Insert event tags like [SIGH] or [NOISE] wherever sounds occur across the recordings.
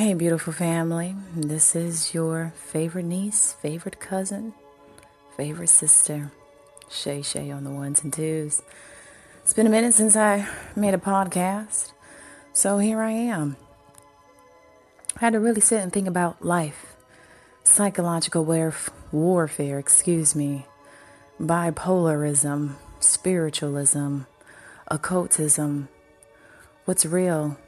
Hey, beautiful family. This is your favorite niece, favorite cousin, favorite sister, Shay Shay on the ones and twos. It's been a minute since I made a podcast, so here I am. I had to really sit and think about life, psychological warf- warfare, excuse me, bipolarism, spiritualism, occultism, what's real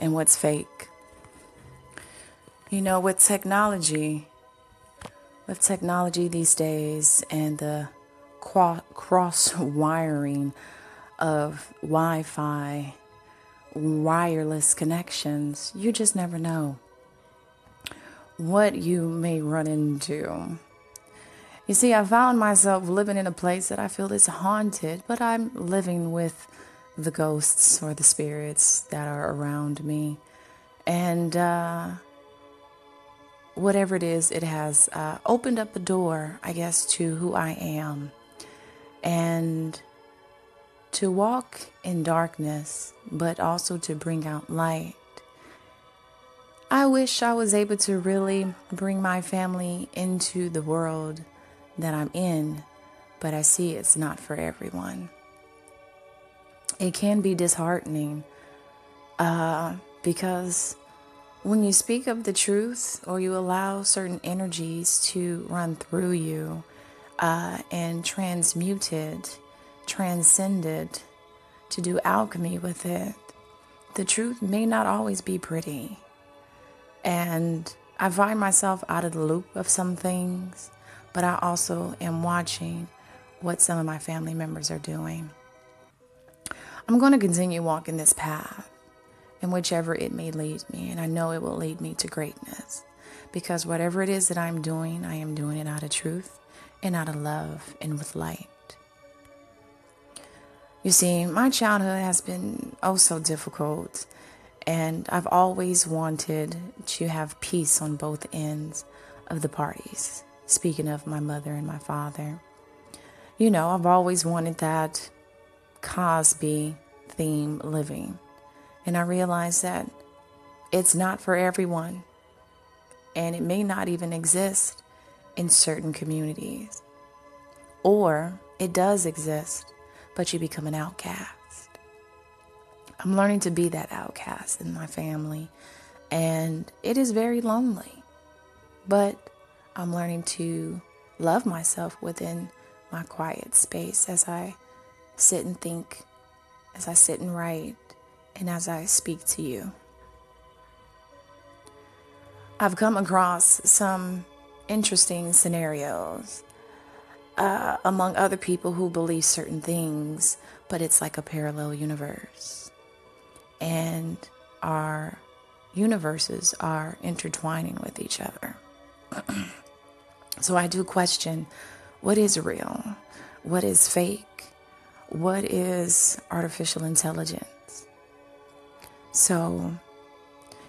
and what's fake. You know, with technology, with technology these days and the cross wiring of Wi Fi, wireless connections, you just never know what you may run into. You see, I found myself living in a place that I feel is haunted, but I'm living with the ghosts or the spirits that are around me. And uh, whatever it is, it has uh, opened up the door, I guess, to who I am. And to walk in darkness, but also to bring out light. I wish I was able to really bring my family into the world that I'm in, but I see it's not for everyone it can be disheartening uh, because when you speak of the truth or you allow certain energies to run through you uh, and transcend it, to do alchemy with it, the truth may not always be pretty. And I find myself out of the loop of some things, but I also am watching what some of my family members are doing. I'm going to continue walking this path in whichever it may lead me, and I know it will lead me to greatness because whatever it is that I'm doing, I am doing it out of truth and out of love and with light. You see, my childhood has been oh so difficult, and I've always wanted to have peace on both ends of the parties. Speaking of my mother and my father, you know, I've always wanted that Cosby theme living. And I realized that it's not for everyone. And it may not even exist in certain communities. Or it does exist, but you become an outcast. I'm learning to be that outcast in my family. And it is very lonely. But I'm learning to love myself within my quiet space as I sit and think, as I sit and write, and as I speak to you. I've come across some interesting scenarios uh, among other people who believe certain things, but it's like a parallel universe. And our universes are intertwining with each other. [CLEARS THROAT] so I do question what is real? What is fake? What is artificial intelligence. So,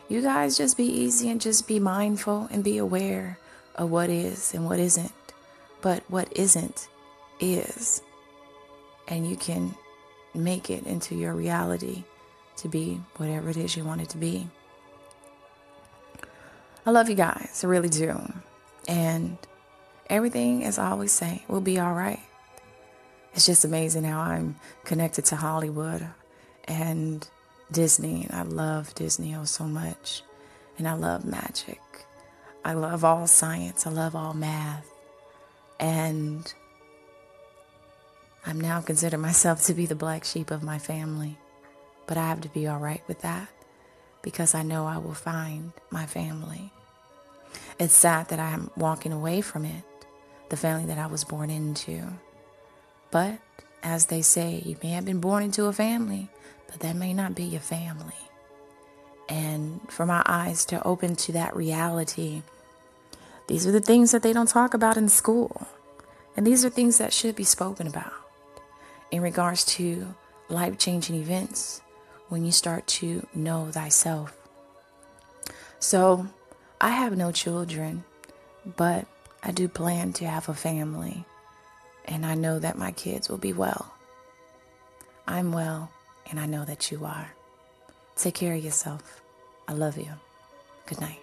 you guys just be easy and just be mindful and be aware of what is and what isn't. But what isn't is. And you can make it into your reality to be whatever it is you want it to be. I love you guys, I really do. And everything, as I always say, will be all right it's just amazing how I'm connected to Hollywood and Disney. And I love Disney oh so much. And I love magic. I love all science. I love all math. And I'm now consider myself to be the black sheep of my family. But I have to be all right with that because I know I will find my family. It's sad that I'm walking away from it, the family that I was born into. But as they say, you may have been born into a family, but that may not be your family. And for my eyes to open to that reality, these are the things that they don't talk about in school. And these are things that should be spoken about in regards to life changing events when you start to know thyself. So, I have no children, but I do plan to have a family. And I know that my kids will be well. I'm well, and I know that you are. Take care of yourself. I love you. Good night.